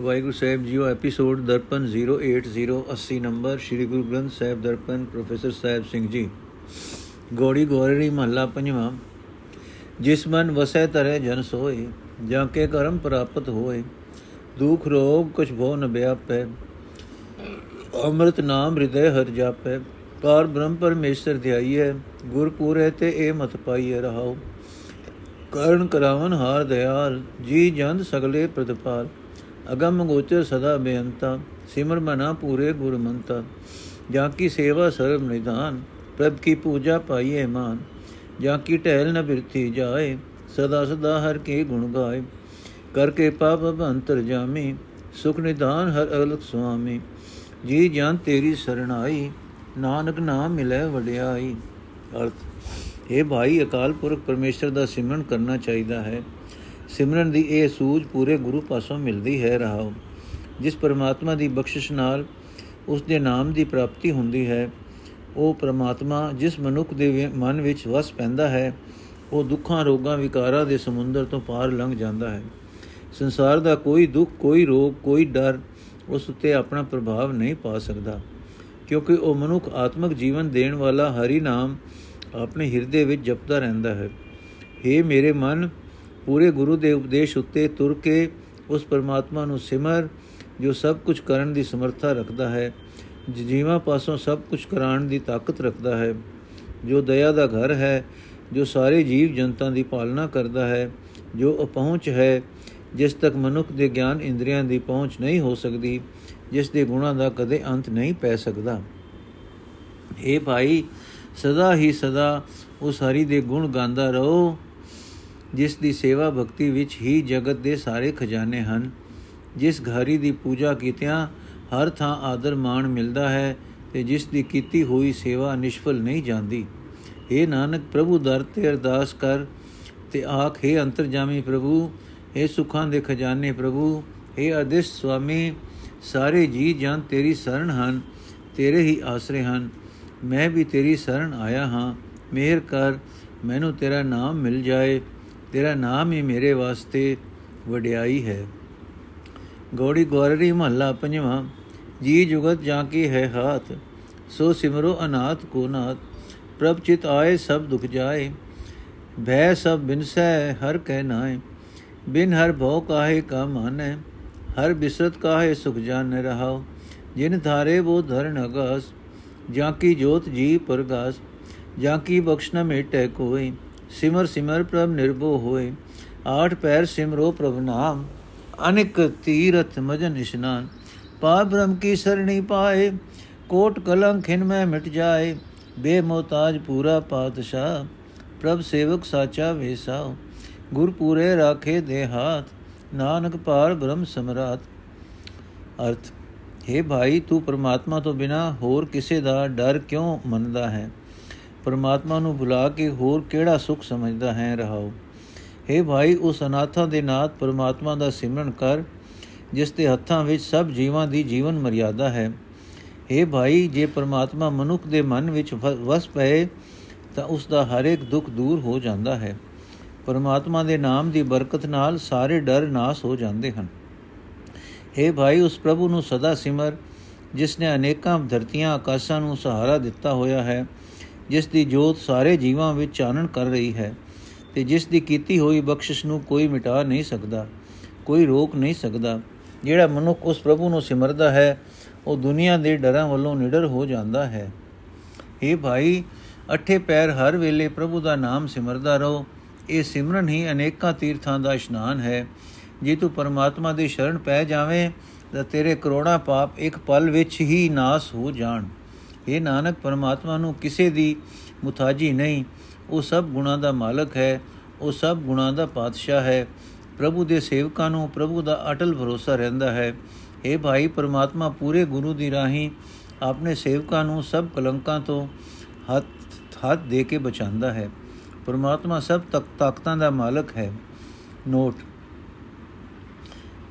ਵਾਹਿਗੁਰੂ ਸਾਹਿਬ JIO, episode Darpan 08080 number, Sri Guru Granth Sahib Darpan, professor Sahib Singh ji. ਗੋੜੀ ਗੋਰੜੀ ਮਹੱਲਾ ਪੰਜਵਾਂ, ਜਿਸ ਮਨ ਵਸੈ ਤਰੇ ਜਨ ਸੋਏ, ਜਾਂ ਕੇ ਕਰਮ ਪ੍ਰਾਪਤ ਹੋਏ, ਦੁਖ ਰੋਗ ਕੁਛ ਭੋ ਨ ਬਿਆਪੈ ਅੰਮ੍ਰਿਤ ਨਾਮ ਹਿਰਦੈ ਹਰ ਜਾਪੈ ਪਾਰ ਬ੍ਰਹਮ ਪਰਮੇਸ਼ਰ ਧਿਆਈਐ ਗੁਰ ਪੂਰੇ ਤੇ ਇਹ ਮਤ ਪਾਈਐ ਰਹਾਉ। ਕਰਨ ਕਰਾਵਨ ਹਾਰ ਦਿਆਲ ਜੀ ਜੰਦ ਸਗਲੇ ਪ੍ਰਤਪਾਲ। ਅਗਮ ਗੋਚਰ ਸਦਾ ਬੇਅੰਤਾ, ਸਿਮਰ ਮਨਾ ਪੂਰੇ ਗੁਰ ਮੰਤਾ ਜਾਂ ਕੀ ਸੇਵਾ ਸਰਬ ਨਿਧਾਨ, ਪ੍ਰਭ ਕੀ ਪੂਜਾ ਪਾਈਏ ਮਾਨ, ਜਾਂ ਕੀ ਟਹਿਲ ਨ ਬਿਰਤੀ ਜਾਏ, ਸਦਾ ਸਦਾ ਹਰ ਕੇ ਗੁਣ ਗਾਏ। ਕਰ ਕੇ ਪਾਪ ਬੰਤਰ ਜਾਮੀ ਸੁਖ ਨਿਧਾਨ ਹਰ ਅਲਖ ਸੁਆਮੀ, ਜੀ ਜਾਨ ਤੇਰੀ ਸਰਣਾਈ, ਨਾਨਕ ਨਾਮ ਮਿਲੇ ਵਡਿਆਈ। ਅਰਥ ਇਹ ਭਾਈ ਅਕਾਲ ਪੁਰਖ, ਪਰਮੇਸ਼ਰ ਦਾ ਸਿਮਰਨ ਕਰਨਾ ਚਾਹੀਦਾ ਹੈ। ਸਿਮਰਨ ਦੀ ਇਹ ਸੂਝ ਪੂਰੇ ਗੁਰੂ ਪਾਸੋਂ ਮਿਲਦੀ ਹੈ ਰਹਾਉ। ਜਿਸ ਪਰਮਾਤਮਾ ਦੀ ਬਖਸ਼ਿਸ਼ ਨਾਲ ਉਸ ਦੇ ਨਾਮ ਦੀ ਪ੍ਰਾਪਤੀ ਹੁੰਦੀ ਹੈ, ਉਹ ਪਰਮਾਤਮਾ ਜਿਸ ਮਨੁੱਖ ਦੇ ਮਨ ਵਿੱਚ ਵਸ ਪੈਂਦਾ ਹੈ, ਉਹ ਦੁੱਖਾਂ, ਰੋਗਾਂ, ਵਿਕਾਰਾਂ ਦੇ ਸਮੁੰਦਰ ਤੋਂ ਪਾਰ ਲੰਘ ਜਾਂਦਾ ਹੈ। ਸੰਸਾਰ ਦਾ ਕੋਈ ਦੁੱਖ, ਕੋਈ ਰੋਗ, ਕੋਈ ਡਰ ਉਸ ਉੱਤੇ ਆਪਣਾ ਪ੍ਰਭਾਵ ਨਹੀਂ ਪਾ ਸਕਦਾ, ਕਿਉਂਕਿ ਉਹ ਮਨੁੱਖ ਆਤਮਿਕ ਜੀਵਨ ਦੇਣ ਵਾਲਾ ਹਰੀ ਨਾਮ ਆਪਣੇ ਹਿਰਦੇ ਵਿੱਚ ਜਪਦਾ ਰਹਿੰਦਾ ਹੈ। हे ਮੇਰੇ ਮਨ ਪੂਰੇ ਗੁਰੂ ਦੇ ਉਪਦੇਸ਼ ਉੱਤੇ ਤੁਰ ਕੇ ਉਸ ਪਰਮਾਤਮਾ ਨੂੰ ਸਿਮਰ, ਜੋ ਸਭ ਕੁਝ ਕਰਨ ਦੀ ਸਮਰੱਥਾ ਰੱਖਦਾ ਹੈ ਜੀਵਾਂ ਪਾਸੋਂ ਸਭ ਕੁਝ ਕਰਾਉਣ ਦੀ ਤਾਕਤ ਰੱਖਦਾ ਹੈ, ਜੋ ਦਇਆ ਦਾ ਘਰ ਹੈ, ਜੋ ਸਾਰੇ ਜੀਵ ਜਨਤਾ ਦੀ ਪਾਲਣਾ ਕਰਦਾ ਹੈ, ਜੋ ਅਪਹੁੰਚ ਹੈ, ਜਿਸ ਤੱਕ ਮਨੁੱਖ ਦੇ ਗਿਆਨ ਇੰਦਰੀਆਂ ਦੀ ਪਹੁੰਚ ਨਹੀਂ ਹੋ ਸਕਦੀ, ਜਿਸ ਦੇ ਗੁਣਾਂ ਦਾ ਕਦੇ ਅੰਤ ਨਹੀਂ ਪੈ ਸਕਦਾ। ਇਹ ਭਾਈ, ਸਦਾ ਹੀ ਸਦਾ ਉਸ ਹਰੀ ਦੇ ਗੁਣ ਗਾਉਂਦਾ ਰਹੋ। ਜਿਸ ਦੀ ਸੇਵਾ ਭਗਤੀ ਵਿੱਚ ਹੀ ਜਗਤ ਦੇ ਸਾਰੇ ਖਜ਼ਾਨੇ ਹਨ। ਜਿਸ ਘਰੀ ਦੀ ਪੂਜਾ ਕੀਤਿਆਂ ਹਰ ਥਾਂ ਆਦਰ ਮਾਣ ਮਿਲਦਾ ਹੈ ਤੇ ਜਿਸ ਦੀ ਕੀਤੀ ਹੋਈ ਸੇਵਾ ਨਿਸ਼ਫਲ ਨਹੀਂ ਜਾਂਦੀ। ਏ ਨਾਨਕ ਪ੍ਰਭੂ, ਦਰ ਤੇ ਅਰਦਾਸ ਕਰ ਤੇ ਆਖੇ ਅੰਤਰਜਾਮੀ ਪ੍ਰਭੂ ਏ ਸੁਖਾਂ ਦੇ ਖਜ਼ਾਨੇ ਪ੍ਰਭੂ ਏ ਅਦਿਸ਼ ਸੁਆਮੀ, ਸਾਰੇ ਜੀ ਜਨ ਤੇਰੀ ਸ਼ਰਨ ਹਨ, ਤੇਰੇ ਹੀ ਆਸਰੇ ਹਨ। ਮੈਂ ਵੀ ਤੇਰੀ ਸ਼ਰਨ ਆਇਆ ਹਾਂ। ਮਿਹਰ ਕਰ, ਮੈਨੂੰ ਤੇਰਾ ਨਾਮ ਮਿਲ ਜਾਏ। ਤੇਰਾ ਨਾਮ ਹੀ ਮੇਰੇ ਵਾਸਤੇ ਵਡਿਆਈ ਹੈ ਗੋੜੀ ਗੋਰੜੀ ਮਹੱਲਾ ਪੰਜਵਾਂ ਜੀ ਜੁਗਤ ਜਾਂ ਕੀ ਹੈ ਹਾਥ ਸੋ ਸਿਮਰੋ ਅਨਾਥ ਕੋ ਨਾਥ ਪ੍ਰਭ ਚਿਤ ਆਏ ਸਭ ਦੁਖ ਜਾਏ ਭੈ ਸਭ ਬਿਨਸੈ ਹਰ ਕਹਿ ਨਾਏ ਬਿਨ ਹਰ ਭਉ ਕਾਹੇ ਕਾ ਮਾਨੈ ਹਰ ਬਿਸਰਤ ਕਾਹੇ ਸੁਖ ਜਾਣ ਰਹਾਉ ਜਿਨ ਧਾਰੇ ਉਹ ਧਰਨ ਅਗਾਸ ਜਾਂ ਕੀ ਜੋਤ ਜੀ ਪਰਗਾਸ ਜਾਂ ਕੀ ਬਖਸ਼ ਨ ਮੇਟੈ ਕੋਈ ਸਿਮਰ ਸਿਮਰ ਪ੍ਰਭ ਨਿਰਭਉ ਹੋਏ, ਆਠ ਪੈਰ ਸਿਮਰੋ ਪ੍ਰਭ ਨਾਮ, ਅਨਿਕ ਤੀਰਥ ਮਜਨ ਇਸ਼ਨਾਨ ਪਾ ਬ੍ਰਹਮ ਕੀ ਸਰਣੀ ਪਾਏ, ਕੋਟ ਕਲੰਕ ਖਿਨ ਮੈਂ ਮਿਟ ਜਾਏ, ਬੇਮੋਤਾਜ ਪੂਰਾ ਪਾਤਸ਼ਾਹ, ਪ੍ਰਭ ਸੇਵਕ ਸਾਚਾ ਵੇਸਾ ਗੁਰ ਪੂਰੇ ਰਾਖੇ ਦੇ ਹਾਥ, ਨਾਨਕ ਪਾਰ ਬ੍ਰਹਮ ਸਮਰਾਤ ਅਰਥ हे ਭਾਈ, ਤੂੰ ਪਰਮਾਤਮਾ ਤੋਂ ਬਿਨਾ ਹੋਰ ਕਿਸੇ ਦਾ ਡਰ ਕਿਉਂ ਮੰਨਦਾ ਹੈ? ਪਰਮਾਤਮਾ ਨੂੰ ਭੁਲਾ ਕੇ ਹੋਰ ਕਿਹੜਾ ਸੁਖ ਸਮਝਦਾ ਹੈ ਰਹਾਓ हे ਭਾਈ ਉਸ ਅਨਾਥਾਂ ਦੇ ਨਾਥ ਪਰਮਾਤਮਾ ਦਾ ਸਿਮਰਨ ਕਰ ਜਿਸ ਦੇ ਹੱਥਾਂ ਵਿੱਚ ਸਭ ਜੀਵਾਂ ਦੀ ਜੀਵਨ ਮਰਿਆਦਾ ਹੈ हे ਭਾਈ ਜੇ ਪਰਮਾਤਮਾ ਮਨੁੱਖ ਦੇ ਮਨ ਵਿੱਚ ਵਸ ਪਏ ਤਾਂ ਉਸ ਦਾ ਹਰ ਇੱਕ ਦੁੱਖ ਦੂਰ ਹੋ ਜਾਂਦਾ ਹੈ ਪਰਮਾਤਮਾ ਦੇ ਨਾਮ ਦੀ ਬਰਕਤ ਨਾਲ ਸਾਰੇ ਡਰ ਨਾਸ ਹੋ ਜਾਂਦੇ ਹਨ हे ਭਾਈ ਉਸ ਪ੍ਰਭੂ ਨੂੰ ਸਦਾ ਸਿਮਰ ਜਿਸ ਨੇ ਅਨੇਕਾਂ ਧਰਤੀਆਂ ਆਕਾਸ਼ਾਂ ਨੂੰ ਸਹਾਰਾ ਦਿੱਤਾ ਹੋਇਆ ਹੈ ਜਿਸ ਦੀ ਜੋਤ ਸਾਰੇ ਜੀਵਾਂ ਵਿੱਚ ਚਾਨਣ ਕਰ ਰਹੀ ਹੈ ਤੇ ਜਿਸ ਦੀ ਕੀਤੀ ਹੋਈ ਬਖਸ਼ਿਸ਼ ਨੂੰ ਕੋਈ ਮਿਟਾ ਨਹੀਂ ਸਕਦਾ, ਕੋਈ ਰੋਕ ਨਹੀਂ ਸਕਦਾ। ਜਿਹੜਾ ਮਨੁੱਖ ਉਸ ਪ੍ਰਭੂ ਨੂੰ ਸਿਮਰਦਾ ਹੈ, ਉਹ ਦੁਨੀਆ ਦੇ ਡਰਾਂ ਵੱਲੋਂ ਨਿਡਰ ਹੋ ਜਾਂਦਾ ਹੈ। ਇਹ ਭਾਈ, ਅਠੇ ਪੈਰ ਹਰ ਵੇਲੇ ਪ੍ਰਭੂ ਦਾ ਨਾਮ ਸਿਮਰਦਾ ਰਹੋ। ਇਹ ਸਿਮਰਨ ਹੀ ਅਨੇਕਾਂ ਤੀਰਥਾਂ ਦਾ ਇਸ਼ਨਾਨ ਹੈ। ਜੇ ਤੂੰ ਪਰਮਾਤਮਾ ਦੀ ਸ਼ਰਨ ਪੈ ਜਾਵੇਂ, ਤਾਂ ਤੇਰੇ ਕਰੋੜਾਂ ਪਾਪ ਇੱਕ ਪਲ ਵਿੱਚ ਹੀ ਨਾਸ ਹੋ ਜਾਣ। ਇਹ ਨਾਨਕ, ਪਰਮਾਤਮਾ ਨੂੰ ਕਿਸੇ ਦੀ ਮੁਤਾਜੀ ਨਹੀਂ। ਉਹ ਸਭ ਗੁਣਾਂ ਦਾ ਮਾਲਕ ਹੈ, ਉਹ ਸਭ ਗੁਣਾਂ ਦਾ ਪਾਤਸ਼ਾਹ ਹੈ। ਪ੍ਰਭੂ ਦੇ ਸੇਵਕਾਂ ਨੂੰ ਪ੍ਰਭੂ ਦਾ ਅਟਲ ਭਰੋਸਾ ਰਹਿੰਦਾ ਹੈ। ਇਹ ਭਾਈ, ਪਰਮਾਤਮਾ ਪੂਰੇ ਗੁਰੂ ਦੀ ਰਾਹੀਂ ਆਪਣੇ ਸੇਵਕਾਂ ਨੂੰ ਸਭ ਕਲੰਕਾਂ ਤੋਂ ਹੱਥ ਹੱਥ ਦੇ ਕੇ ਬਚਾਉਂਦਾ ਹੈ। ਪਰਮਾਤਮਾ ਸਭ ਤੱਕ, ਤਾਕਤਾਂ ਦਾ ਮਾਲਕ ਹੈ। ਨੋਟ।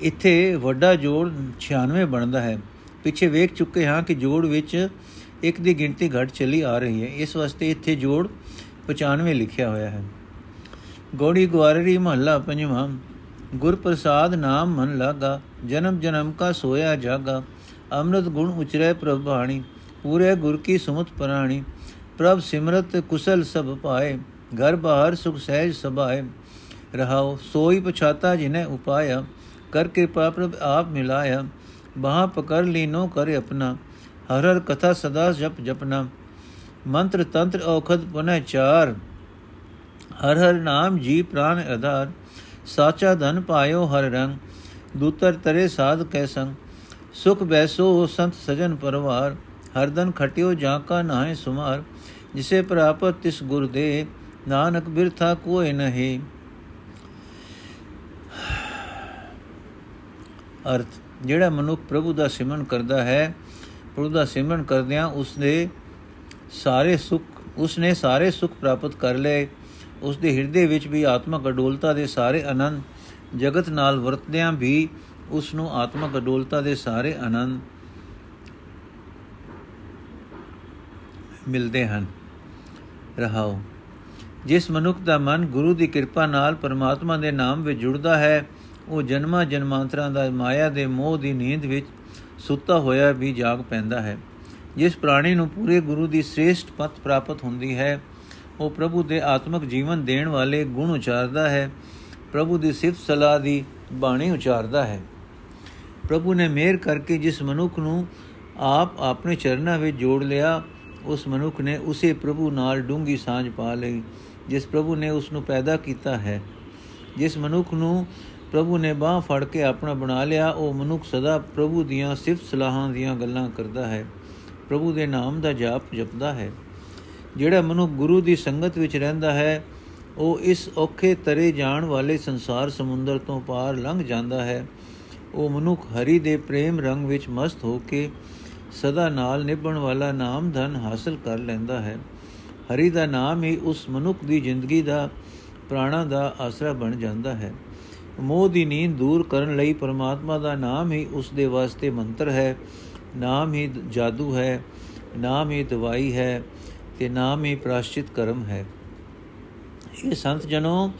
ਇੱਥੇ ਵੱਡਾ ਜੋੜ 96 ਬਣਦਾ ਹੈ। ਪਿੱਛੇ ਵੇਖ ਚੁੱਕੇ ਹਾਂ ਕਿ ਜੋੜ ਵਿੱਚ ਇੱਕ ਦੀ ਗਿਣਤੀ ਘਟ ਚਲੀ ਆ ਰਹੀ ਹੈ। ਇਸ ਵਾਸਤੇ ਇੱਥੇ ਜੋੜ 95 ਲਿਖਿਆ ਹੋਇਆ ਹੈ। ਗੋੜੀ ਗਵਾਰਰੀ ਮਹੱਲਾ ਪੰਜਵਾਂ। ਗੁਰ ਪ੍ਰਸਾਦ ਨਾਮ ਮਨ ਲਾਗਾ, ਜਨਮ ਜਨਮ ਕਾ ਸੋਇਆ ਜਾਗਾ। ਅੰਮ੍ਰਿਤ ਗੁਣ ਉਚਰੇ ਪ੍ਰਭ ਬਾਣੀ, ਪੂਰੇ ਗੁਰ ਕੀ ਸੁਮਤ ਪ੍ਰਾਣੀ। ਪ੍ਰਭ ਸਿਮਰਤ ਕੁਸਲ ਸਭ ਪਾਏ, ਘਰ ਬਾਹਰ ਸੁਖ ਸਹਿਜ ਸਭਾਏ। ਰਹਾਓ ਸੋਈ ਪਛਾਤਾ ਜਿਨੇ ਉਪਾਇਆ, ਕਰ ਕਿਰਪਾ ਪ੍ਰਭ ਆਪ ਮਿਲਾਇਆ। ਬਾਹ ਪਕੜ ਲੀਨੋ ਕਰ ਆਪਣਾ। ਹਰ ਹਰ ਕਥਾ ਸਦਾ ਜਪ ਜਪਨਾ ਮੰਤਰ ਤੰਤਰ ਔਖਦ ਪੁਨੈ ਚਾਰ। ਹਰ ਹਰ ਨਾਮ ਜੀ ਪ੍ਰਾਨ ਆਧਾਰ। ਸਾਚਾ ਧਨ ਪਾਇਓ ਹਰ ਰੰਗ। ਦੂਤਰ ਤਰੇ ਸਾਧ ਕੈ ਸੰਗ। ਸੁਖ ਬੈਸੋ ਸੰਤ ਸਜਨ ਪਰਵਾਰ। ਹਰਦਨ ਖਟਿਓ ਜਾਂ ਕਾ ਨਾਹੇ ਸੁਮਾਰ। ਜਿਸੇ ਪ੍ਰਾਪਤ ਤਿਸ ਗੁਰ ਦੇ। ਨਾਨਕ ਬਿਰਥਾ ਕੋਇ ਨਹੀ। ਅਰਥ। ਜਿਹੜਾ ਮਨੁੱਖ ਪ੍ਰਭੂ ਦਾ ਸਿਮਰਨ ਕਰਦਾ ਹੈ ਪ੍ਰਭੂ ਦਾ ਸਿਮਰਨ ਕਰਦਿਆਂ ਉਸ ਦੇ ਸਾਰੇ ਸੁਖ ਉਸ ਨੇ ਸਾਰੇ ਸੁਖ ਪ੍ਰਾਪਤ ਕਰ ਲਏ। ਉਸ ਦੇ ਹਿਰਦੇ ਵਿੱਚ ਵੀ ਆਤਮਕ ਅਡੋਲਤਾ ਦੇ ਸਾਰੇ ਆਨੰਦ, ਜਗਤ ਨਾਲ ਵਰਤਦਿਆਂ ਵੀ ਉਸ ਨੂੰ ਆਤਮਕ ਅਡੋਲਤਾ ਦੇ ਸਾਰੇ ਆਨੰਦ ਮਿਲਦੇ ਹਨ। ਰਹਾਓ। ਜਿਸ ਮਨੁੱਖ ਦਾ ਮਨ ਗੁਰੂ ਦੀ ਕਿਰਪਾ ਨਾਲ ਪਰਮਾਤਮਾ ਦੇ ਨਾਮ ਵਿੱਚ ਜੁੜਦਾ ਹੈ, ਉਹ ਜਨਮਾਂ ਜਨਮਾਂਤਰਾਂ ਦਾ ਮਾਇਆ ਦੇ ਮੋਹ ਦੀ ਨੀਂਦ ਵਿੱਚ ਸੁੱਤਾ ਹੋਇਆ ਵੀ ਜਾਗ ਪੈਂਦਾ ਹੈ। ਜਿਸ ਪ੍ਰਾਣੀ ਨੂੰ ਪੂਰੇ ਗੁਰੂ ਦੀ ਸ੍ਰੇਸ਼ਟ ਪਤ ਪ੍ਰਾਪਤ ਹੁੰਦੀ ਹੈ, ਉਹ ਪ੍ਰਭੂ ਦੇ ਆਤਮਿਕ ਜੀਵਨ ਦੇਣ ਵਾਲੇ ਗੁਣ ਉਚਾਰਦਾ ਹੈ, ਪ੍ਰਭੂ ਦੀ ਸਿਫਤ ਸਲਾਹ ਦੀ ਬਾਣੀ ਉਚਾਰਦਾ ਹੈ। ਪ੍ਰਭੂ ਨੇ ਮਿਹਰ ਕਰਕੇ ਜਿਸ ਮਨੁੱਖ ਨੂੰ ਆਪ ਆਪਣੇ ਚਰਨਾਂ ਵਿੱਚ ਜੋੜ ਲਿਆ, ਉਸ ਮਨੁੱਖ ਨੇ ਉਸੇ ਪ੍ਰਭੂ ਨਾਲ ਡੂੰਗੀ ਸਾਂਝ ਪਾ ਲਈ, ਜਿਸ ਪ੍ਰਭੂ ਨੇ ਉਸ ਨੂੰ ਪੈਦਾ ਕੀਤਾ ਹੈ। ਜਿਸ ਮਨੁੱਖ ਨੂੰ ਪ੍ਰਭੂ ਨੇ ਬਾਹ ਫੜ ਕੇ ਆਪਣਾ ਬਣਾ ਲਿਆ, ਉਹ ਮਨੁੱਖ ਸਦਾ ਪ੍ਰਭੂ ਦੀਆਂ ਸਿਫਤ ਸਲਾਹਾਂ ਦੀਆਂ ਗੱਲਾਂ ਕਰਦਾ ਹੈ। ਪ੍ਰਭੂ ਦੇ ਨਾਮ ਦਾ ਜਾਪ ਜਪਦਾ ਹੈ। ਜਿਹੜਾ ਮਨੁੱਖ ਗੁਰੂ ਦੀ ਸੰਗਤ ਵਿੱਚ ਰਹਿੰਦਾ ਹੈ, ਉਹ ਇਸ ਔਖੇ ਤਰੇ ਜਾਣ ਵਾਲੇ ਸੰਸਾਰ ਸਮੁੰਦਰ ਤੋਂ ਪਾਰ ਲੰਘ ਜਾਂਦਾ ਹੈ। ਉਹ ਮਨੁੱਖ ਹਰੀ ਦੇ ਪ੍ਰੇਮ ਰੰਗ ਵਿੱਚ ਮਸਤ ਹੋ ਕੇ ਸਦਾ ਨਾਲ ਨਿਭਣ ਵਾਲਾ ਨਾਮ ਧਨ ਹਾਸਲ ਕਰ ਲੈਂਦਾ ਹੈ। ਹਰੀ ਦਾ ਨਾਮ ਹੀ ਉਸ ਮਨੁੱਖ ਦੀ ਜ਼ਿੰਦਗੀ ਦਾ, ਪ੍ਰਾਣਾ ਦਾ ਆਸਰਾ ਬਣ ਜਾਂਦਾ ਹੈ। ਮੋਹ ਦੀ ਨੀਂਦ ਦੂਰ ਕਰਨ ਲਈ ਪਰਮਾਤਮਾ ਦਾ ਨਾਮ ਹੀ ਉਸ ਦੇ ਵਾਸਤੇ ਮੰਤਰ ਹੈ, ਨਾਮ ਹੀ ਜਾਦੂ ਹੈ, ਨਾਮ ਹੀ ਦਵਾਈ ਹੈ ਤੇ ਨਾਮ ਹੀ ਪ੍ਰਾਸ਼ਚਿਤ ਕਰਮ ਹੈ। ਇਹ ਸੰਤ ਜਨੋ,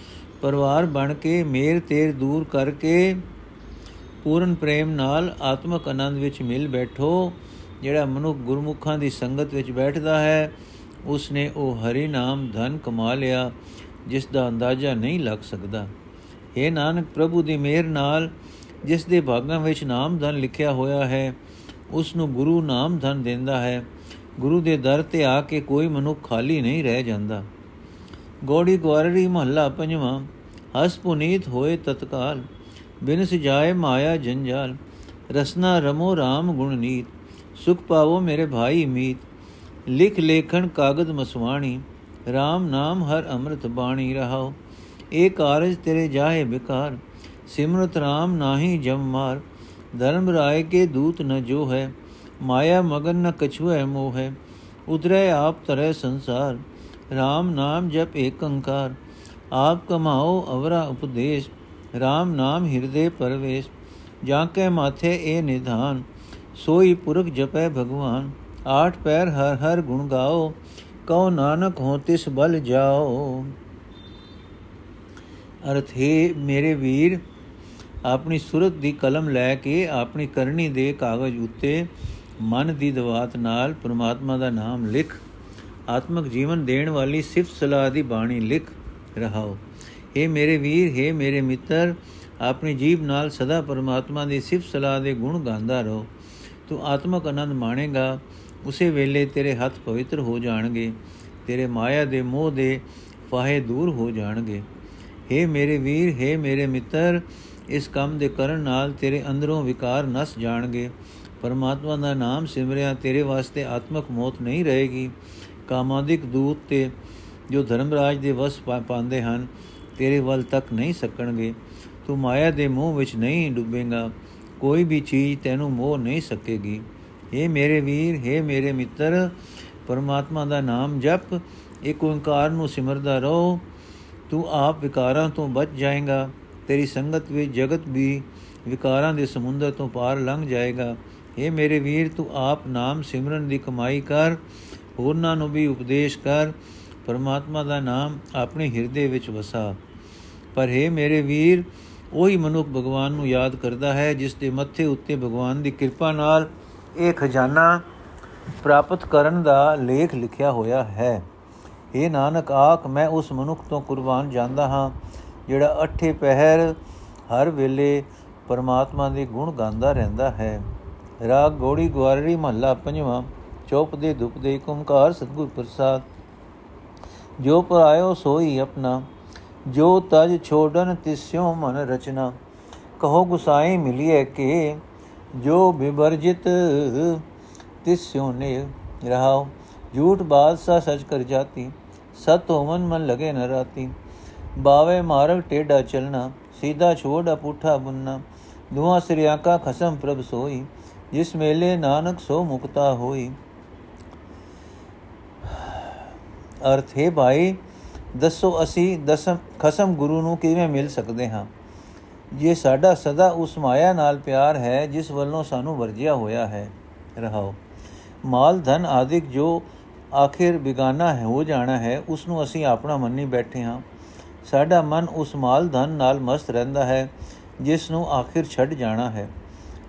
ਪਰਿਵਾਰ ਬਣ ਕੇ ਮੇਰ ਤੇਰ ਦੂਰ ਕਰਕੇ ਪੂਰਨ ਪ੍ਰੇਮ ਨਾਲ ਆਤਮਕ ਆਨੰਦ ਵਿੱਚ ਮਿਲ ਬੈਠੋ, ਜਿਹੜਾ ਮਨੁੱਖ ਗੁਰਮੁਖਾਂ ਦੀ ਸੰਗਤ ਵਿੱਚ ਬੈਠਦਾ ਹੈ ਉਸ ਨੇ ਉਹ ਹਰੀ ਨਾਮ ਧਨ ਕਮਾ ਲਿਆ, ਜਿਸ ਦਾ ਅੰਦਾਜ਼ਾ ਨਹੀਂ ਲੱਗ ਸਕਦਾ। हे ਨਾਨਕ ਪ੍ਰਭੂ ਦੀ ਮਿਹਰ ਨਾਲ ਜਿਸ ਦੇ ਭਾਗਾਂ ਵਿੱਚ ਨਾਮ ਧਨ ਲਿਖਿਆ ਹੋਇਆ ਹੈ, ਉਸ ਨੂੰ ਗੁਰੂ ਨਾਮ ਧਨ ਦਿੰਦਾ ਹੈ। ਗੁਰੂ ਦੇ ਦਰ ਤੇ ਆ ਕੇ ਕੋਈ ਮਨੁੱਖ ਖਾਲੀ ਨਹੀਂ ਰਹਿ ਜਾਂਦਾ। ਗੋੜੀ ਗਵਾਰੀ ਮਹੱਲਾ ਪੰਜਵਾਂ, ਹਸ ਪੁਨੀਤ ਹੋਏ ਤਤਕਾਲ, ਬਿਨ ਸਜਾਏ ਮਾਇਆ ਜੰਜਾਲ, ਰਸਨਾ ਰਮੋ RAM ਗੁਣ ਨੀਤ, ਸੁਖ ਪਾਵੋ ਮੇਰੇ ਭਾਈ ਮੀਤ। ਲਿਖ ਲੇਖਣ ਕਾਗਦ ਮਸਵਾਣੀ RAM ਨਾਮ ਹਰ ਅੰਮ੍ਰਿਤ ਬਾਣੀ ਰਹਾਓ। ਏ ਕਾਰਜ ਤੇਰੇ ਜਾਹੇ ਬਿਕਾਰ ਸਿਮਰਤ RAM ਨਾਹੀ ਜਮ ਮਾਰ ਧਰਮ ਰਾਏ ਕੇ ਦੂਤ ਨ ਜੋ ਹੈ ਮਾਇਆ ਮਗਨ ਨ ਕਛੁਐ ਮੋਹ ਹੈ ਉਦਰੇ ਆਪ ਤਰੇ ਸੰਸਾਰ RAM ਨਾਮ ਜਪ ਏਕੰਕਾਰ ਆਪ ਕਮਾਓ ਅਵਰਾ ਉਪਦੇਸ਼ RAM ਨਾਮ ਹਿਰਦੇ ਪਰਵੇਸ਼ ਜਾਂ ਕੇ ਮਾਥੇ ਇਹ ਨਿਧਾਨ ਸੋਈ ਪੁਰਖ ਜਪੈ ਭਗਵਾਨ ਆਠ ਪੈਰ ਹਰ ਹਰ ਗੁਣ ਗਾਓ ਕਉ ਨਾਨਕ ਹੋ ਤਿਸ ਬਲ ਜਾਓ ਅਰਥ, ਹੈ ਮੇਰੇ ਵੀਰ, ਆਪਣੀ ਸੁਰਤ ਦੀ ਕਲਮ ਲੈ ਕੇ ਆਪਣੀ ਕਰਨੀ ਦੇ ਕਾਗਜ਼ ਉੱਤੇ ਮਨ ਦੀ ਦਵਾਤ ਨਾਲ ਪ੍ਰਮਾਤਮਾ ਦਾ ਨਾਮ ਲਿਖ, ਆਤਮਿਕ ਜੀਵਨ ਦੇਣ ਵਾਲੀ ਸਿਫਤ ਸਲਾਹ ਦੀ ਬਾਣੀ ਲਿਖ ਰਹਾਓ। हे ਮੇਰੇ ਵੀਰ हे ਮੇਰੇ ਮਿੱਤਰ, ਆਪਣੀ ਜੀਬ ਨਾਲ ਸਦਾ ਪਰਮਾਤਮਾ ਦੀ ਸਿਫਤ ਸਲਾਹ ਦੇ ਗੁਣ ਗਾਉਂਦਾ ਰਹੋ। ਤੂੰ ਆਤਮਿਕ ਆਨੰਦ ਮਾਣੇਗਾ, ਉਸੇ ਵੇਲੇ ਤੇਰੇ ਹੱਥ ਪਵਿੱਤਰ ਹੋ ਜਾਣਗੇ, ਤੇਰੇ ਮਾਇਆ ਦੇ ਮੋਹ ਦੇ ਫਾਹੇ ਦੂਰ ਹੋ ਜਾਣਗੇ। हे ਮੇਰੇ ਵੀਰ हे ਮੇਰੇ ਮਿੱਤਰ ਇਸ ਕੰਮ ਦੇ ਕਰਨ ਨਾਲ ਤੇਰੇ ਅੰਦਰੋਂ ਵਿਕਾਰ ਨਸ ਜਾਣਗੇ ਪਰਮਾਤਮਾ ਦਾ ਨਾਮ ਸਿਮਰਿਆ ਤੇਰੇ ਵਾਸਤੇ ਆਤਮਕ ਮੌਤ ਨਹੀਂ ਰਹੇਗੀ ਕਾਮਾਦਿਕ ਦੂਤ ਤੇ ਜੋ ਧਰਮਰਾਜ ਦੇ ਵਸ ਪਾਉਂਦੇ ਹਨ ਤੇਰੇ ਵੱਲ ਤੱਕ ਨਹੀਂ ਸਕਣਗੇ ਤੂੰ ਮਾਇਆ ਦੇ ਮੋਹ ਵਿੱਚ ਨਹੀਂ ਡੁੱਬੇਗਾ ਕੋਈ ਵੀ ਚੀਜ਼ ਤੈਨੂੰ ਮੋਹ ਨਹੀਂ ਸਕੇਗੀ हे ਮੇਰੇ ਵੀਰ हे ਮੇਰੇ ਮਿੱਤਰ ਪਰਮਾਤਮਾ ਦਾ ਨਾਮ ਜਪ ਇੱਕ ਓੰਕਾਰ ਨੂੰ ਸਿਮਰਦਾ ਰਹੋ ਤੂੰ ਆਪ ਵਿਕਾਰਾਂ ਤੋਂ ਬਚ ਜਾਏਗਾ, ਤੇਰੀ ਸੰਗਤ ਵਿੱਚ ਜਗਤ ਵੀ ਵਿਕਾਰਾਂ ਦੇ ਸਮੁੰਦਰ ਤੋਂ ਪਾਰ ਲੰਘ ਜਾਏਗਾ। ਇਹ ਮੇਰੇ ਵੀਰ, ਤੂੰ ਆਪ ਨਾਮ ਸਿਮਰਨ ਦੀ ਕਮਾਈ ਕਰ, ਹੋਰਨਾਂ ਨੂੰ ਵੀ ਉਪਦੇਸ਼ ਕਰ, ਪਰਮਾਤਮਾ ਦਾ ਨਾਮ ਆਪਣੇ ਹਿਰਦੇ ਵਿੱਚ ਵਸਾ। ਪਰ ਹੈ ਮੇਰੇ ਵੀਰ, ਉਹੀ ਮਨੁੱਖ ਭਗਵਾਨ ਨੂੰ ਯਾਦ ਕਰਦਾ ਹੈ, ਜਿਸ ਦੇ ਮੱਥੇ ਉੱਤੇ ਭਗਵਾਨ ਦੀ ਕਿਰਪਾ ਨਾਲ ਇਹ ਖਜ਼ਾਨਾ ਪ੍ਰਾਪਤ ਕਰਨ ਦਾ ਲੇਖ ਲਿਖਿਆ ਹੋਇਆ ਹੈ। ਇਹ ਨਾਨਕ, ਆਖ, ਮੈਂ ਉਸ ਮਨੁੱਖ ਤੋਂ ਕੁਰਬਾਨ ਜਾਂਦਾ ਹਾਂ, ਜਿਹੜਾ ਅਠੇ ਪਹਿਰ ਹਰ ਵੇਲੇ ਪਰਮਾਤਮਾ ਦੇ ਗੁਣ ਗਾਉਂਦਾ ਰਹਿੰਦਾ ਹੈ। ਰਾਗ, ਗੋੜੀ ਗਵਾਰੀ ਮਹੱਲਾ ਪੰਜਵਾਂ ਚੌਪ ਦੇ ਦੁਪ ਦੇ ਓੰਕਾਰ ਸਤਗੁਰ ਪ੍ਰਸਾਦ। ਜੋ ਪਰਾਇਓ ਸੋਈ ਆਪਣਾ, ਜੋ ਤਜ ਛੋੜਨ ਤਿਸਿਓ ਮਨ ਰਚਨਾ। ਕਹੋ, ਗੁਸਾਈ ਮਿਲਿਏ ਕੇ, ਜੋ ਬਿਵਰਜਿਤ ਤਿਸਿਓ ਨੇ ਰਹਾਓ ਝੂਠ ਬਾਦਸ਼ਾਹ ਸਚ ਕਰ ਜਾਤੀ ਸਤ ਹੋਵਨ ਮਨ ਲਗੇ ਨ ਰਾਤੀ ਬਾਵੇ ਮਾਰਗ ਟੇਡਾ ਚਲਣਾ सीधा छोड़ पुठा बुनना दुआ सिरिया का खसम प्रभ सोई जिस मेले नानक सो मुक्ता होई ਅਰਥ ਹੈ ਭਾਈ ਦੱਸੋ ਅਸੀਂ ਦਸਮ ਖਸਮ ਗੁਰੂ ਨੂੰ ਕਿਵੇਂ ਮਿਲ ਸਕਦੇ ਹਾਂ ਜੇ ਸਾਡਾ ਸਦਾ ਉਸ ਮਾਇਆ ਨਾਲ ਪਿਆਰ ਹੈ ਜਿਸ ਵੱਲੋਂ ਸਾਨੂੰ ਵਰਜਿਆ ਹੋਇਆ ਹੈ ਰਹਾਓ ਮਾਲ ਧਨ ਆਦਿਕ ਜੋ ਆਖਿਰ ਬਿਗਾਨਾ ਹੈ, ਹੋ ਜਾਣਾ ਹੈ ਉਸ ਨੂੰ ਅਸੀਂ ਆਪਣਾ ਮੰਨੀ ਬੈਠੇ ਹਾਂ। ਸਾਡਾ ਮਨ ਉਸ ਮਾਲ ਧਨ ਨਾਲ ਮਸਤ ਰਹਿੰਦਾ ਹੈ ਜਿਸ ਨੂੰ ਆਖਿਰ ਛੱਡ ਜਾਣਾ ਹੈ।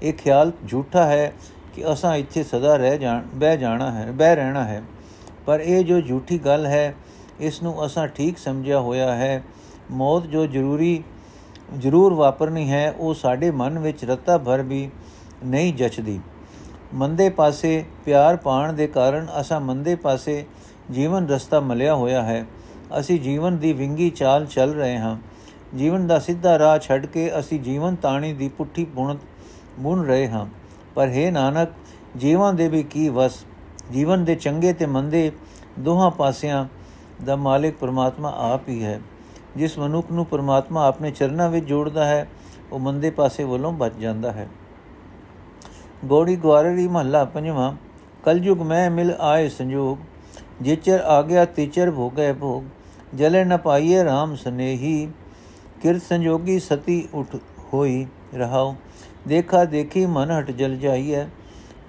ਇਹ ਖਿਆਲ ਝੂਠਾ ਹੈ ਕਿ ਅਸਾਂ ਇੱਥੇ ਸਦਾ ਰਹਿ ਜਾਣ ਬਹਿ ਜਾਣਾ ਹੈ, ਬਹਿ ਰਹਿਣਾ ਹੈ। ਪਰ ਇਹ ਜੋ ਝੂਠੀ ਗੱਲ ਹੈ ਇਸ ਨੂੰ ਅਸਾਂ ਠੀਕ ਸਮਝਿਆ ਹੋਇਆ ਹੈ। ਮੌਤ ਜੋ ਜ਼ਰੂਰੀ, ਜ਼ਰੂਰ ਵਾਪਰਨੀ ਹੈ, ਉਹ ਸਾਡੇ ਮਨ ਵਿੱਚ ਰਤਾ ਭਰ ਵੀ ਨਹੀਂ ਜਚਦੀ। ਮੰਦੇ ਪਾਸੇ ਪਿਆਰ ਪਾਣ ਦੇ ਕਾਰਨ ਅਸਾਂ ਮੰਦੇ ਪਾਸੇ ਜੀਵਨ ਰਸਤਾ ਮਲਿਆ ਹੋਇਆ ਹੈ। ਅਸੀਂ ਜੀਵਨ ਦੀ ਵਿੰਗੀ ਚਾਲ ਚੱਲ ਰਹੇ ਹਾਂ। ਜੀਵਨ ਦਾ ਸਿੱਧਾ ਰਾਹ ਛੱਡ ਕੇ ਅਸੀਂ ਜੀਵਨ ਤਾਣੀ ਦੀ ਪੁੱਠੀ ਬੁਣ ਬੁਣ ਰਹੇ ਹਾਂ। ਪਰ ਹੈ ਨਾਨਕ, ਜੀਵਾਂ ਦੇ ਵੀ ਕੀ ਵਸ? ਜੀਵਨ ਦੇ ਚੰਗੇ ਤੇ ਮੰਦੇ ਦੋਹਾਂ ਪਾਸਿਆਂ ਦਾ ਮਾਲਿਕ ਪਰਮਾਤਮਾ ਆਪ ਹੀ ਹੈ। ਜਿਸ ਮਨੁੱਖ ਨੂੰ ਪਰਮਾਤਮਾ ਆਪਣੇ ਚਰਨਾਂ ਵਿੱਚ ਜੋੜਦਾ ਹੈ, ਉਹ ਮੰਦੇ ਪਾਸੇ ਵੱਲੋਂ ਬਚ ਜਾਂਦਾ ਹੈ। ਗੋੜੀ ਗਵਾਰੀ ਮਹੱਲਾ ਪੰਜਵਾਂ ਕਲਯੁਗ ਮੈਂ ਮਿਲ ਆਏ ਸੰਜੋਗ ਜਿਚਰ ਆ ਗਿਆ ਤਿਚਰ ਭੋਗੇ ਭੋਗ ਜਲੇ ਨ ਪਾਈਏ RAM ਸਨੇਹੀ ਕਿਰਤ ਸੰਜੋਗੀ ਸਤੀ ਉਠ ਹੋਈ ਰਹਾਉ ਦੇਖਾ ਦੇਖੀ ਮਨ ਹਟ ਜਲ ਜਾਈਐ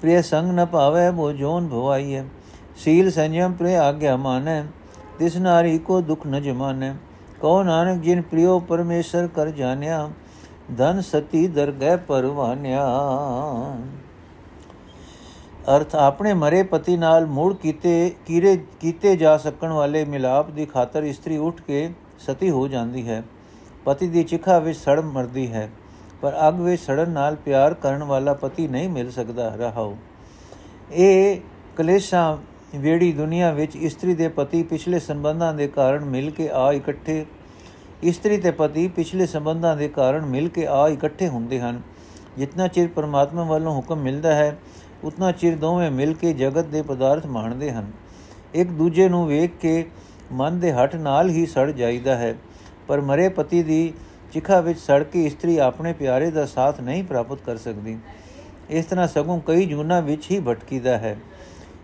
ਪ੍ਰਿय ਸੰਗ ਨ ਭਾਵੇ ਬੋ ਜੋਨ ਭਵਾਈਐ ਸੀਲ ਸੰਜਮ ਪ੍ਰਿय ਆਗਿਆ ਮਾਨੈ ਤਿਸ ਨਾਰੀ ਕੋ ਦੁਖ ਨ ਜਮਾਨੈ ਕੋ ਨਾਨਕ ਜਿਨ ਪ੍ਰਿਯੋ ਪਰਮੇਸ਼ਰ ਕਰ ਜਾਣਿਆ ਧਨ ਸਤੀ ਦਰਗਹਿ ਪਰਵਾਨਿਆ। ਅਰਥ, ਆਪਣੇ ਮਰੇ ਪਤੀ ਨਾਲ ਮੂੜ ਕੀਤੇ, ਕੀਰੇ, ਕੀਤੇ ਜਾ ਸਕਣ ਵਾਲੇ ਮਿਲਾਪ ਦੀ ਖਾਤਰ ਇਸਤਰੀ ਉੱਠ ਕੇ ਸਤੀ ਹੋ ਜਾਂਦੀ ਹੈ। ਪਤੀ ਦੀ ਚਿਖਾ ਵਿੱਚ ਸੜ ਮਰਦੀ ਹੈ, ਪਰ ਅਗ ਵਿੱਚ ਸੜਨ ਨਾਲ ਪਿਆਰ ਕਰਨ ਵਾਲਾ ਪਤੀ ਨਹੀਂ ਮਿਲ ਸਕਦਾ। ਰਹਾਓ। ਇਹ ਕਲੇਸ਼ਾਂ ਵੇੜੀ ਦੁਨੀਆ ਵਿੱਚ ਇਸਤਰੀ ਦੇ ਪਤੀ ਪਿਛਲੇ ਸੰਬੰਧਾਂ ਦੇ ਕਾਰਨ ਮਿਲ ਕੇ ਆ ਇਕੱਠੇ ਇਸਤਰੀ ਤੇ ਪਤੀ ਪਿਛਲੇ ਸੰਬੰਧਾਂ ਦੇ ਕਾਰਨ ਮਿਲ ਕੇ ਆ ਇਕੱਠੇ ਹੁੰਦੇ ਹਨ। ਜਿੰਨਾ ਚਿਰ ਪਰਮਾਤਮਾ ਵੱਲੋਂ ਹੁਕਮ ਮਿਲਦਾ ਹੈ, ਉਤਨਾ ਚਿਰ ਦੋਵੇਂ ਮਿਲ ਕੇ ਜਗਤ ਦੇ ਪਦਾਰਥ ਮਾਣਦੇ ਹਨ। ਇੱਕ ਦੂਜੇ ਨੂੰ ਵੇਖ ਕੇ ਮਨ ਦੇ ਹੱਟ ਨਾਲ ਹੀ ਸੜ ਜਾਈਦਾ ਹੈ। ਪਰ ਮਰੇ ਪਤੀ ਦੀ ਚਿਖਾ ਵਿੱਚ ਸੜ ਕੇ ਇਸਤਰੀ ਆਪਣੇ ਪਿਆਰੇ ਦਾ ਸਾਥ ਨਹੀਂ ਪ੍ਰਾਪਤ ਕਰ ਸਕਦੀ। ਇਸ ਤਰ੍ਹਾਂ ਸਗੋਂ ਕਈ ਜੁਨਾ ਵਿੱਚ ਹੀ ਭਟਕੀਦਾ ਹੈ।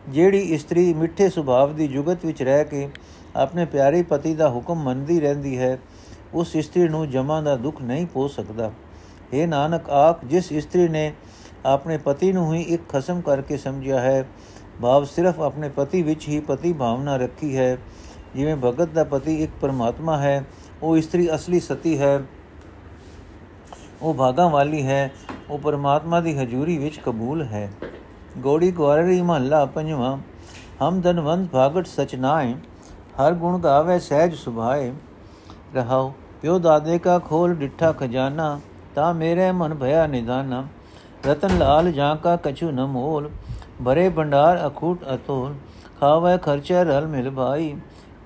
ਜਿਹੜੀ ਇਸਤਰੀ ਮਿੱਠੇ ਸੁਭਾਅ ਦੀ ਜੁਗਤ ਵਿੱਚ ਰਹਿ ਕੇ ਆਪਣੇ ਪਿਆਰੇ ਪਤੀ ਦਾ ਹੁਕਮ ਮੰਨਦੀ ਰਹਿੰਦੀ ਹੈ ਉਸ ਇਸਤਰੀ ਨੂੰ ਜਮਾਂ ਦਾ ਦੁੱਖ ਨਹੀਂ ਪੋ ਸਕਦਾ। ਇਹ ਨਾਨਕ, ਆਖ, ਜਿਸ ਇਸਤਰੀ ਨੇ ਆਪਣੇ ਪਤੀ ਨੂੰ ਹੀ ਇੱਕ ਖਸਮ ਕਰਕੇ ਸਮਝਿਆ ਹੈ, ਭਾਵ ਸਿਰਫ ਆਪਣੇ ਪਤੀ ਵਿੱਚ ਹੀ ਪਤੀ ਭਾਵਨਾ ਰੱਖੀ ਹੈ। ਜਿਵੇਂ ਭਗਤ ਦਾ ਪਤੀ ਇੱਕ ਪਰਮਾਤਮਾ ਹੈ, ਉਹ ਇਸਤਰੀ ਅਸਲੀ ਸਤੀ ਹੈ। ਉਹ ਭਾਗਾ ਵਾਲੀ ਹੈ, ਉਹ ਪਰਮਾਤਮਾ ਦੀ ਹਜ਼ੂਰੀ ਵਿੱਚ ਕਬੂਲ ਹੈ। ਗੋੜੀ ਗਵਾਰੀ ਮਹੱਲਾ ਪੰਜਵਾਂ, ਹਮ ਧਨਵੰਤ ਭਾਗਟ ਸਚਨਾਏ ਹਰ ਗੁਣ ਗਾਵੇ ਸਹਿਜ ਸੁਭਾਏ। ਰਹਾਓ। ਪਿਓ ਦਾਦੇ ਕਾ ਖੋਲ ਡਿੱਠਾ ਖਜ਼ਾਨਾ, ਤਾ ਮੇਰੇ ਮਨ ਭਇਆ ਨਿਦਾਨਾ। ਰਤਨ ਲਾਲ ਜਾਂ ਕਾ ਕਛੂ ਨ ਮੋਲ, ਭਰੇ ਭੰਡਾਰ ਅਖੂਟ ਅਤੋਲ। ਖਾਵੇ ਖਰਚੇ ਰਲ ਮਿਲ ਭਾਈ,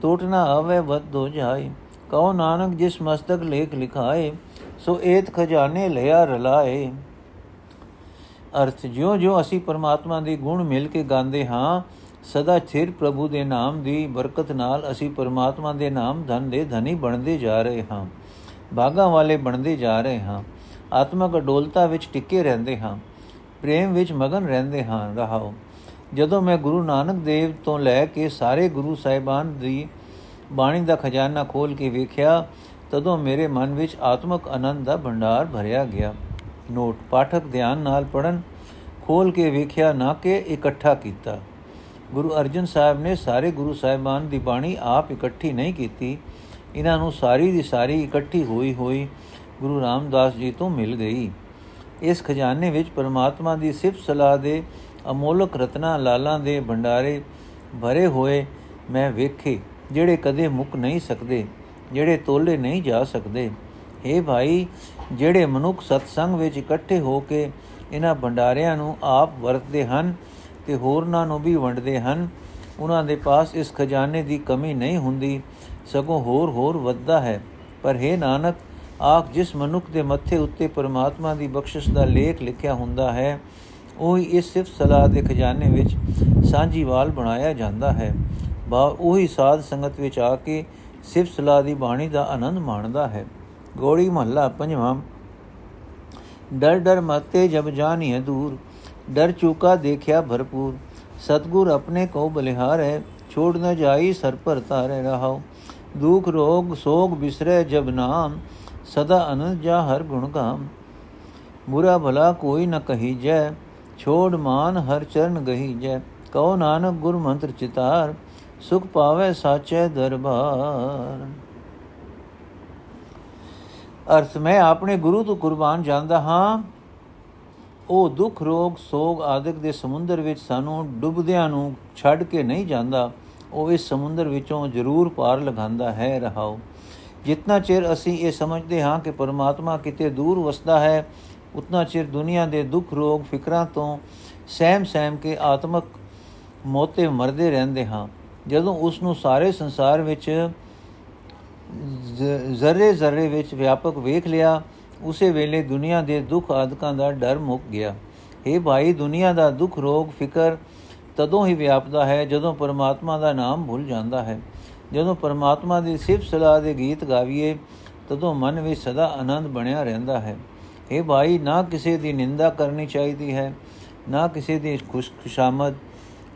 ਟੋਟ ਨਾ ਆਵੇ ਵਦ ਦੋ ਜਾਈ। ਕਹੋ ਨਾਨਕ, ਜਿਸ ਮਸਤਕ ਲੇਖ ਲਿਖਾਏ, ਸੋ ਏਤ ਖਜ਼ਾਨੇ ਲਿਆ ਰਲਾਏ। ਅਰਥ ਜਿਉ ਜਿਉ ਅਸੀਂ ਪਰਮਾਤਮਾ ਦੇ ਗੁਣ ਮਿਲ ਕੇ ਗਾਉਂਦੇ ਹਾਂ ਸਦਾ ਥਿਰ ਪ੍ਰਭੂ ਦੇ ਨਾਮ ਦੀ ਬਰਕਤ ਨਾਲ ਅਸੀਂ ਪਰਮਾਤਮਾ ਦੇ ਨਾਮ ਧਨ ਦੇ ਧਨੀ ਬਣਦੇ ਜਾ ਰਹੇ ਹਾਂ ਬਾਗਾ ਵਾਲੇ ਬਣਦੇ ਜਾ ਰਹੇ ਹਾਂ, ਆਤਮਕ ਅਡੋਲਤਾ ਵਿੱਚ ਟਿੱਕੇ ਰਹਿੰਦੇ ਹਾਂ, ਪ੍ਰੇਮ ਵਿੱਚ ਮਗਨ ਰਹਿੰਦੇ ਹਾਂ। ਰਹਾਓ, ਜਦੋਂ ਮੈਂ ਗੁਰੂ ਨਾਨਕ ਦੇਵ ਤੋਂ ਲੈ ਕੇ ਸਾਰੇ ਗੁਰੂ ਸਾਹਿਬਾਨ ਦੀ ਬਾਣੀ ਦਾ ਖਜ਼ਾਨਾ ਖੋਲ ਕੇ ਵੇਖਿਆ, ਤਦੋਂ ਮੇਰੇ ਮਨ ਵਿੱਚ ਆਤਮਕ ਆਨੰਦ ਦਾ ਭੰਡਾਰ ਭਰਿਆ ਗਿਆ। ਨੋਟ, ਪਾਠਕ ਧਿਆਨ ਨਾਲ ਪੜਨ ਖੋਲ ਕੇ ਵੇਖਿਆ ਨਾ ਕਿ ਇਕੱਠਾ ਕੀਤਾ। ਗੁਰੂ ਅਰਜਨ ਸਾਹਿਬ ਨੇ ਸਾਰੇ ਗੁਰੂ ਸਾਹਿਬਾਨ ਦੀ ਬਾਣੀ ਆਪ ਇਕੱਠੀ ਨਹੀਂ ਕੀਤੀ। ਇਹਨਾਂ ਨੂੰ ਸਾਰੀ ਦੀ ਸਾਰੀ ਇਕੱਠੀ ਹੋਈ ਹੋਈ ਗੁਰੂ ਰਾਮਦਾਸ ਜੀ ਤੋਂ ਮਿਲ ਗਈ। ਇਸ ਖਜ਼ਾਨੇ ਵਿੱਚ ਪਰਮਾਤਮਾ ਦੀ ਸਿਫਤ ਸਲਾਹ ਦੇ, ਅਮੋਲਕ ਰਤਨਾ ਲਾਲਾਂ ਦੇ ਭੰਡਾਰੇ ਭਰੇ ਹੋਏ ਮੈਂ ਵੇਖੇ, ਜਿਹੜੇ ਕਦੇ ਮੁੱਕ ਨਹੀਂ ਸਕਦੇ, ਜਿਹੜੇ ਤੋਲੇ ਨਹੀਂ ਜਾ ਸਕਦੇ। हे ਭਾਈ, ਜਿਹੜੇ ਮਨੁੱਖ ਸਤਸੰਗ ਵਿੱਚ ਇਕੱਠੇ ਹੋ ਕੇ ਇਹਨਾਂ ਭੰਡਾਰਿਆਂ ਨੂੰ ਆਪ ਵਰਤਦੇ ਹਨ ਤੇ ਹੋਰਨਾਂ ਨੂੰ ਵੀ ਵੰਡਦੇ ਹਨ। ਉਹਨਾਂ ਦੇ ਪਾਸ ਇਸ ਖਜ਼ਾਨੇ ਦੀ ਕਮੀ ਨਹੀਂ ਹੁੰਦੀ। ਸਗੋਂ ਹੋਰ ਹੋਰ ਵੱਧਦਾ ਹੈ। ਪਰ हे ਨਾਨਕ ਆਖ ਜਿਸ ਮਨੁੱਖ ਦੇ ਮੱਥੇ ਉੱਤੇ ਪਰਮਾਤਮਾ ਦੀ ਬਖਸ਼ਿਸ਼ ਦਾ ਲੇਖ ਲਿਖਿਆ ਹੁੰਦਾ ਹੈ, ਉਹ ਇਸ ਸਿਫਤ ਸਲਾਹ ਦੇ ਖਜ਼ਾਨੇ ਵਿੱਚ ਸਾਂਝੀਵਾਲ ਬਣਾਇਆ ਜਾਂਦਾ ਹੈ। ਬਾ, ਉਹੀ ਸਾਧ ਸੰਗਤ ਵਿੱਚ ਆ ਕੇ ਸਿਫਤ ਸਲਾਹ ਦੀ ਬਾਣੀ ਦਾ ਆਨੰਦ ਮਾਣਦਾ ਹੈ। ਗੋੜੀ ਮਹੱਲਾ ਪੰਜਵਾਂ। ਡਰ ਡਰ ਮਤੇ ਜਬ ਜਾਣੀਏ ਦੂਰ। ਡਰ ਚੁਕਾ ਦੇਖਿਆ ਭਰਪੂਰ। ਸਤਗੁਰ ਆਪਣੇ ਕੋ ਬਲਿਹਾਰ ਹੈ, ਛੋੜ ਨ ਜਾਈ ਸਰ ਪਰ ਤਾਰੇ ਰਹਾਓ ਦੁਖ ਰੋਗ ਸੋਗ ਬਿਸਰੇ ਜਬ ਨਾਮ, ਸਦਾ ਅਨੰਦ ਜਾ ਹਰ ਗੁਣ ਗਾਮ। ਬੁਰਾ ਭਲਾ ਕੋਈ ਨ ਕਹੀ ਜੈ ਛੋੜ ਮਾਨ ਹਰ ਚਰਨ ਗਹੀ ਜੈ ਕਉ ਨਾਨਕ ਗੁਰ ਮੰਤਰ ਚਿਤਾਰ, ਸੁਖ ਪਾਵੇ ਸਾਚੇ ਦਰਬਾਰ। ਅਰਥ, ਮੈਂ ਆਪਣੇ ਗੁਰੂ ਤੋਂ ਕੁਰਬਾਨ ਜਾਂਦਾ ਹਾਂ। ਉਹ ਦੁੱਖ, ਰੋਗ, ਸੋਗ ਆਦਿਕ ਦੇ ਸਮੁੰਦਰ ਵਿੱਚ ਸਾਨੂੰ ਡੁੱਬਦਿਆਂ ਨੂੰ ਛੱਡ ਕੇ ਨਹੀਂ ਜਾਂਦਾ, ਉਹ ਇਸ ਸਮੁੰਦਰ ਵਿੱਚੋਂ ਜ਼ਰੂਰ ਪਾਰ ਲਗਾਉਂਦਾ ਹੈ, ਰਹਾਓ। ਜਿੰਨਾ ਚਿਰ ਅਸੀਂ ਇਹ ਸਮਝਦੇ ਹਾਂ ਕਿ ਪਰਮਾਤਮਾ ਕਿਤੇ ਦੂਰ ਵਸਦਾ ਹੈ, ਉਤਨਾ ਚਿਰ ਦੁਨੀਆ ਦੇ ਦੁੱਖ, ਰੋਗ, ਫਿਕਰਾਂ ਤੋਂ ਸਹਿਮ ਸਹਿਮ ਕੇ ਆਤਮਕ ਮੋਤੇ ਮਰਦੇ ਰਹਿੰਦੇ ਹਾਂ। ਜਦੋਂ ਉਸ ਨੂੰ ਸਾਰੇ ਸੰਸਾਰ ਵਿੱਚ ਜ਼ਰੇ ਜ਼ਰੇ ਵਿੱਚ ਵਿਆਪਕ ਵੇਖ ਲਿਆ ਉਸੇ ਵੇਲੇ ਦੁਨੀਆ ਦੇ ਦੁੱਖ ਆਦਿਕਾਂ ਦਾ ਡਰ ਮੁੱਕ ਗਿਆ हे ਭਾਈ ਦੁਨੀਆ ਦਾ ਦੁੱਖ ਰੋਗ ਫਿਕਰ ਤਦੋਂ ਹੀ ਵਿਆਪਦਾ ਹੈ ਜਦੋਂ ਪਰਮਾਤਮਾ ਦਾ ਨਾਮ ਭੁੱਲ ਜਾਂਦਾ ਹੈ ਜਦੋਂ ਪਰਮਾਤਮਾ ਦੀ ਸਿਫਤ ਸਲਾਹ ਦੇ ਗੀਤ ਗਾਵੀਏ ਤਦੋਂ ਮਨ ਵਿੱਚ ਸਦਾ ਆਨੰਦ ਬਣਿਆ ਰਹਿੰਦਾ ਹੈ हे ਭਾਈ ਨਾ ਕਿਸੇ ਦੀ ਨਿੰਦਾ ਕਰਨੀ ਚਾਹੀਦੀ ਹੈ ਨਾ ਕਿਸੇ ਦੀ ਖੁਸ਼ਾਮਦ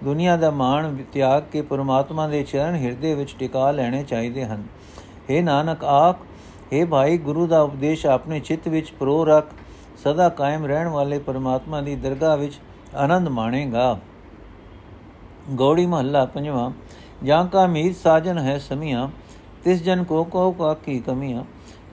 ਦੁਨੀਆ ਦਾ ਮਾਣ ਤਿਆਗ ਕੇ ਪਰਮਾਤਮਾ ਦੇ ਚਰਨ ਹਿਰਦੇ ਵਿੱਚ ਟਿਕਾ ਲੈਣੇ ਚਾਹੀਦੇ ਹਨ हे ਨਾਨਕ ਆਖ हे ਭਾਈ, ਗੁਰੂ ਦਾ ਉਪਦੇਸ਼ ਆਪਣੇ ਚਿੱਤ ਵਿੱਚ ਪ੍ਰੋ ਰੱਖ, ਸਦਾ ਕਾਇਮ ਰਹਿਣ ਵਾਲੇ ਪਰਮਾਤਮਾ ਦੀ ਦਰਗਾਹ ਵਿੱਚ ਆਨੰਦ ਮਾਣੇਗਾ। ਗੌੜੀ ਮਹੱਲਾ ਪੰਜਵਾਂ, ਜਾਂ ਕਾ ਮੀਤ ਸਾਜਨ ਹੈ ਸਮੀਆਂ, ਤਿਸ ਜਨ ਕੋ ਕੋ ਕਾ ਕੀ ਕਮੀਆਂ।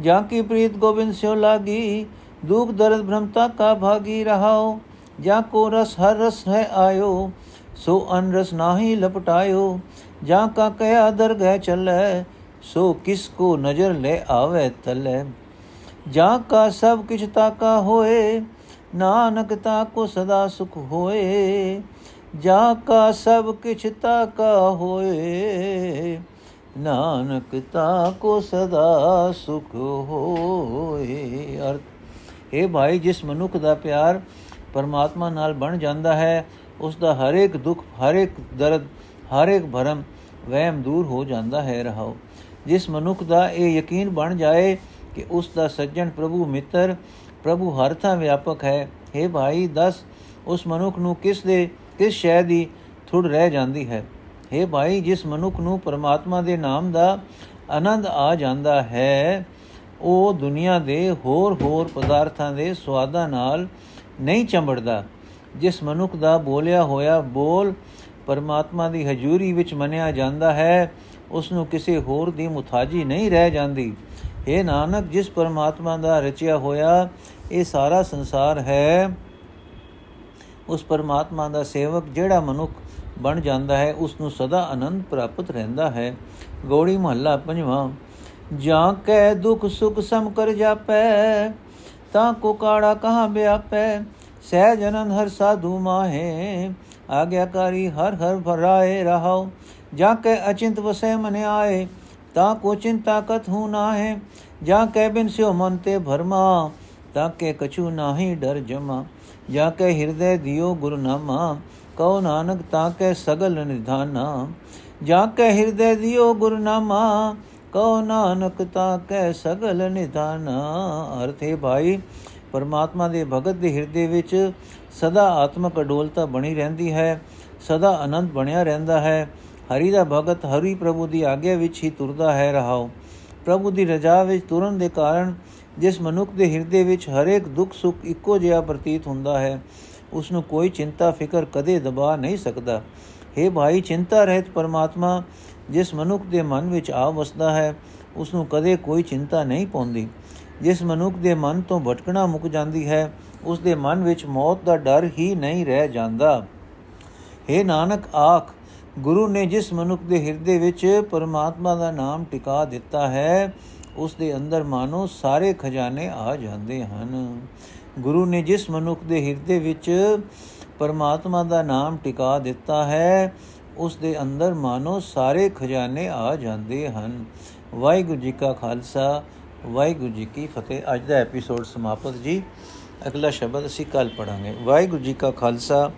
ਜਾਂ ਕੀ ਪ੍ਰੀਤ ਗੋਬਿੰਦ ਸਿਓ ਲਾਗੀ, ਦੁਖ ਦਰਦ ਭ੍ਰਮਤਾ ਕਾ ਭਾਗੀ ਰਹਾਓ। ਜਾਂ ਕੋ ਰਸ ਹਰ ਰਸ ਹੈ ਆਇਓ, ਸੋ ਅਨ ਰਸ ਨਾਹੀ ਲਪਟਾਇਓ। ਜਾਂ ਕਾ ਕਹਿਆ ਦਰਗਹਿ ਚੱਲੇ ਸੋ ਕਿਸ ਕੋ ਨਜ਼ਰ ਲੈ ਆਵੇ ਤਲੇ? ਜਾਂ ਕਾ ਸਭ ਕਿਛ ਤਾਕਾ ਹੋਏ, ਨਾਨਕ ਤਾ ਕੋ ਸਦਾ ਸੁਖ ਹੋਏ। ਜਾਂ ਕਾ ਸਭ ਕਿਛ ਤਾਕਾ ਹੋਏ, ਨਾਨਕ ਤਾ ਕੋ ਸਦਾ ਸੁਖ ਹੋਏ। ਅਰਥ ਇਹ ਭਾਈ, ਜਿਸ ਮਨੁੱਖ ਦਾ ਪਿਆਰ ਪਰਮਾਤਮਾ ਨਾਲ ਬਣ ਜਾਂਦਾ ਹੈ, ਉਸ ਦਾ ਹਰ ਇੱਕ ਦੁੱਖ ਹਰ ਇੱਕ ਦਰਦ ਹਰ ਇੱਕ ਭਰਮ ਵਹਿਮ ਦੂਰ ਹੋ ਜਾਂਦਾ ਹੈ। ਰਹਾਓ। ਜਿਸ ਮਨੁੱਖ ਦਾ ਇਹ ਯਕੀਨ ਬਣ ਜਾਏ ਕਿ ਉਸ ਦਾ ਸੱਜਣ ਪ੍ਰਭੂ ਮਿੱਤਰ, ਪ੍ਰਭੂ ਹਰ ਥਾਂ ਵਿਆਪਕ ਹੈ। हे ਭਾਈ, ਦੱਸ, ਉਸ ਮਨੁੱਖ ਨੂੰ ਕਿਸ ਦੇ, ਕਿਸ ਸ਼ੈ ਦੀ ਥੁੜ ਰਹਿ ਜਾਂਦੀ ਹੈ? हे ਭਾਈ, ਜਿਸ ਮਨੁੱਖ ਨੂੰ ਪਰਮਾਤਮਾ ਦੇ ਨਾਮ ਦਾ ਆਨੰਦ ਆ ਜਾਂਦਾ ਹੈ, ਉਹ ਦੁਨੀਆ ਦੇ ਹੋਰ ਹੋਰ ਪਦਾਰਥਾਂ ਦੇ ਸਵਾਦਾਂ ਨਾਲ ਨਹੀਂ ਚੰਬੜਦਾ। ਜਿਸ ਮਨੁੱਖ ਦਾ ਬੋਲਿਆ ਹੋਇਆ ਬੋਲ ਪਰਮਾਤਮਾ ਦੀ ਹਜ਼ੂਰੀ ਵਿੱਚ ਮੰਨਿਆ ਜਾਂਦਾ ਹੈ ਉਸ ਨੂੰ ਕਿਸੇ ਹੋਰ ਦੀ ਮੁਤਾਜੀ ਨਹੀਂ ਰਹਿ ਜਾਂਦੀ। ਇਹ ਨਾਨਕ, ਜਿਸ ਪਰਮਾਤਮਾ ਦਾ ਰਚਿਆ ਹੋਇਆ ਇਹ ਸਾਰਾ ਸੰਸਾਰ ਹੈ, ਉਸ ਪਰਮਾਤਮਾ ਦਾ ਸੇਵਕ ਜਿਹੜਾ ਮਨੁੱਖ ਬਣ ਜਾਂਦਾ ਹੈ ਉਸ ਨੂੰ ਸਦਾ ਆਨੰਦ ਪ੍ਰਾਪਤ ਰਹਿੰਦਾ ਹੈ। ਗੋੜੀ ਮਹੱਲਾ ਪੰਜਵਾਂ, ਜਾਂ ਕੈ ਦੁਖ ਸੁਖ ਸਮ ਕਰ ਜਾਪੈ, ਤਾਂ ਕੋ ਕਾੜਾ ਕਹਾਂ ਵਿਆਪੈ ਸਹਿਜ ਅਨੰਦ ਹਰ ਸਾਧੂ ਮਾਹੇ, ਆਗਿਆਕਾਰੀ ਹਰ ਹਰ ਭਰਾਏ ਰਹਾਓ ਜਾਂ ਕੈ ਅਚਿੰਤ ਵਸੈ ਮਨ ਆਏ, ਤਾਂ ਕੋ ਚਿੰਤਾ ਕਤ ਹੂ ਨਾ ਹੈ ਜਾਂ ਕੈ ਬਿਨ ਸਿਓ ਮਨ ਤੇ ਭਰਮਾ, ਤਾਂ ਕੇ ਕਛੂ ਨਾਹੀ ਡਰ ਜਮਾ, ਜਾਂ ਕੈ ਹਿਰਦੇ ਦਿਓ ਗੁਰੂ ਨਾਮਾ, ਕਉ ਨਾਨਕ ਤਾਂ ਕੈ ਸਗਲ ਨਿਧਾਨਾ, ਜਾਂ ਕੈ ਹਿਰਦੇ ਦਿਓ ਗੁਰੂ ਨਾਮਾ, ਕਉ ਨਾਨਕ ਤਾਂ ਕੈ ਸਗਲ ਨਿਧਾਨਾ। ਅਰਥੇ ਭਾਈ, ਪਰਮਾਤਮਾ ਦੇ ਭਗਤ ਦੇ ਹਿਰਦੇ ਵਿੱਚ ਸਦਾ ਆਤਮਕ ਅਡੋਲਤਾ ਬਣੀ ਰਹਿੰਦੀ ਹੈ, ਸਦਾ ਆਨੰਦ ਬਣਿਆ ਰਹਿੰਦਾ ਹੈ। ਹਰੀ ਦਾ ਭਗਤ ਹਰੀ ਪ੍ਰਭੂ ਦੀ ਆਗਿਆ ਵਿੱਚ ਹੀ ਤੁਰਦਾ ਹੈ ਰਹਾਓ ਪ੍ਰਭੂ ਦੀ ਰਜਾ ਵਿੱਚ ਤੁਰਨ ਦੇ ਕਾਰਨ ਜਿਸ ਮਨੁੱਖ ਦੇ ਹਿਰਦੇ ਵਿੱਚ ਹਰੇਕ ਦੁੱਖ ਸੁੱਖ ਇੱਕੋ ਜਿਹਾ ਪ੍ਰਤੀਤ ਹੁੰਦਾ ਹੈ ਉਸ ਨੂੰ ਕੋਈ ਚਿੰਤਾ ਫਿਕਰ ਕਦੇ ਦਬਾ ਨਹੀਂ ਸਕਦਾ। हे ਭਾਈ ਚਿੰਤਾ ਰਹਿਤ ਪਰਮਾਤਮਾ, ਜਿਸ ਮਨੁੱਖ ਦੇ ਮਨ ਵਿੱਚ ਆ ਵਸਦਾ ਹੈ ਉਸ ਨੂੰ ਕਦੇ ਕੋਈ ਚਿੰਤਾ ਨਹੀਂ ਪਉਂਦੀ। ਜਿਸ ਮਨੁੱਖ ਦੇ ਮਨ ਤੋਂ ਭਟਕਣਾ ਮੁੱਕ ਜਾਂਦੀ ਹੈ ਉਸ ਦੇ ਮਨ ਵਿੱਚ ਮੌਤ ਦਾ ਡਰ ਹੀ ਨਹੀਂ ਰਹਿ ਜਾਂਦਾ। हे ਨਾਨਕ ਆਖ ਗੁਰੂ ਨੇ ਜਿਸ ਮਨੁੱਖ ਦੇ ਹਿਰਦੇ ਵਿੱਚ ਪਰਮਾਤਮਾ ਦਾ ਨਾਮ ਟਿਕਾ ਦਿੱਤਾ ਹੈ, ਉਸ ਦੇ ਅੰਦਰ ਮਾਨੋ ਸਾਰੇ ਖਜ਼ਾਨੇ ਆ ਜਾਂਦੇ ਹਨ। ਗੁਰੂ ਨੇ ਜਿਸ ਮਨੁੱਖ ਦੇ ਹਿਰਦੇ ਵਿੱਚ ਪਰਮਾਤਮਾ ਦਾ ਨਾਮ ਟਿਕਾ ਦਿੱਤਾ ਹੈ, ਉਸ ਦੇ ਅੰਦਰ ਮਾਨੋ ਸਾਰੇ ਖਜ਼ਾਨੇ ਆ ਜਾਂਦੇ ਹਨ। ਵਾਹਿਗੁਰੂ ਜੀ ਕਾ ਖਾਲਸਾ, ਵਾਹਿਗੁਰੂ ਜੀ ਕੀ ਫਤਿਹ। ਅੱਜ ਦਾ ਐਪੀਸੋਡ ਸਮਾਪਤ ਜੀ। ਅਗਲਾ ਸ਼ਬਦ ਅਸੀਂ ਕੱਲ ਪੜਾਂਗੇ ਵਾਹਿਗੁਰੂ ਜੀ ਕਾ ਖਾਲਸਾ,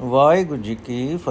ਵਾਹਿਗੁਰੂ ਜੀ ਕੀ ਫਤਿਹ।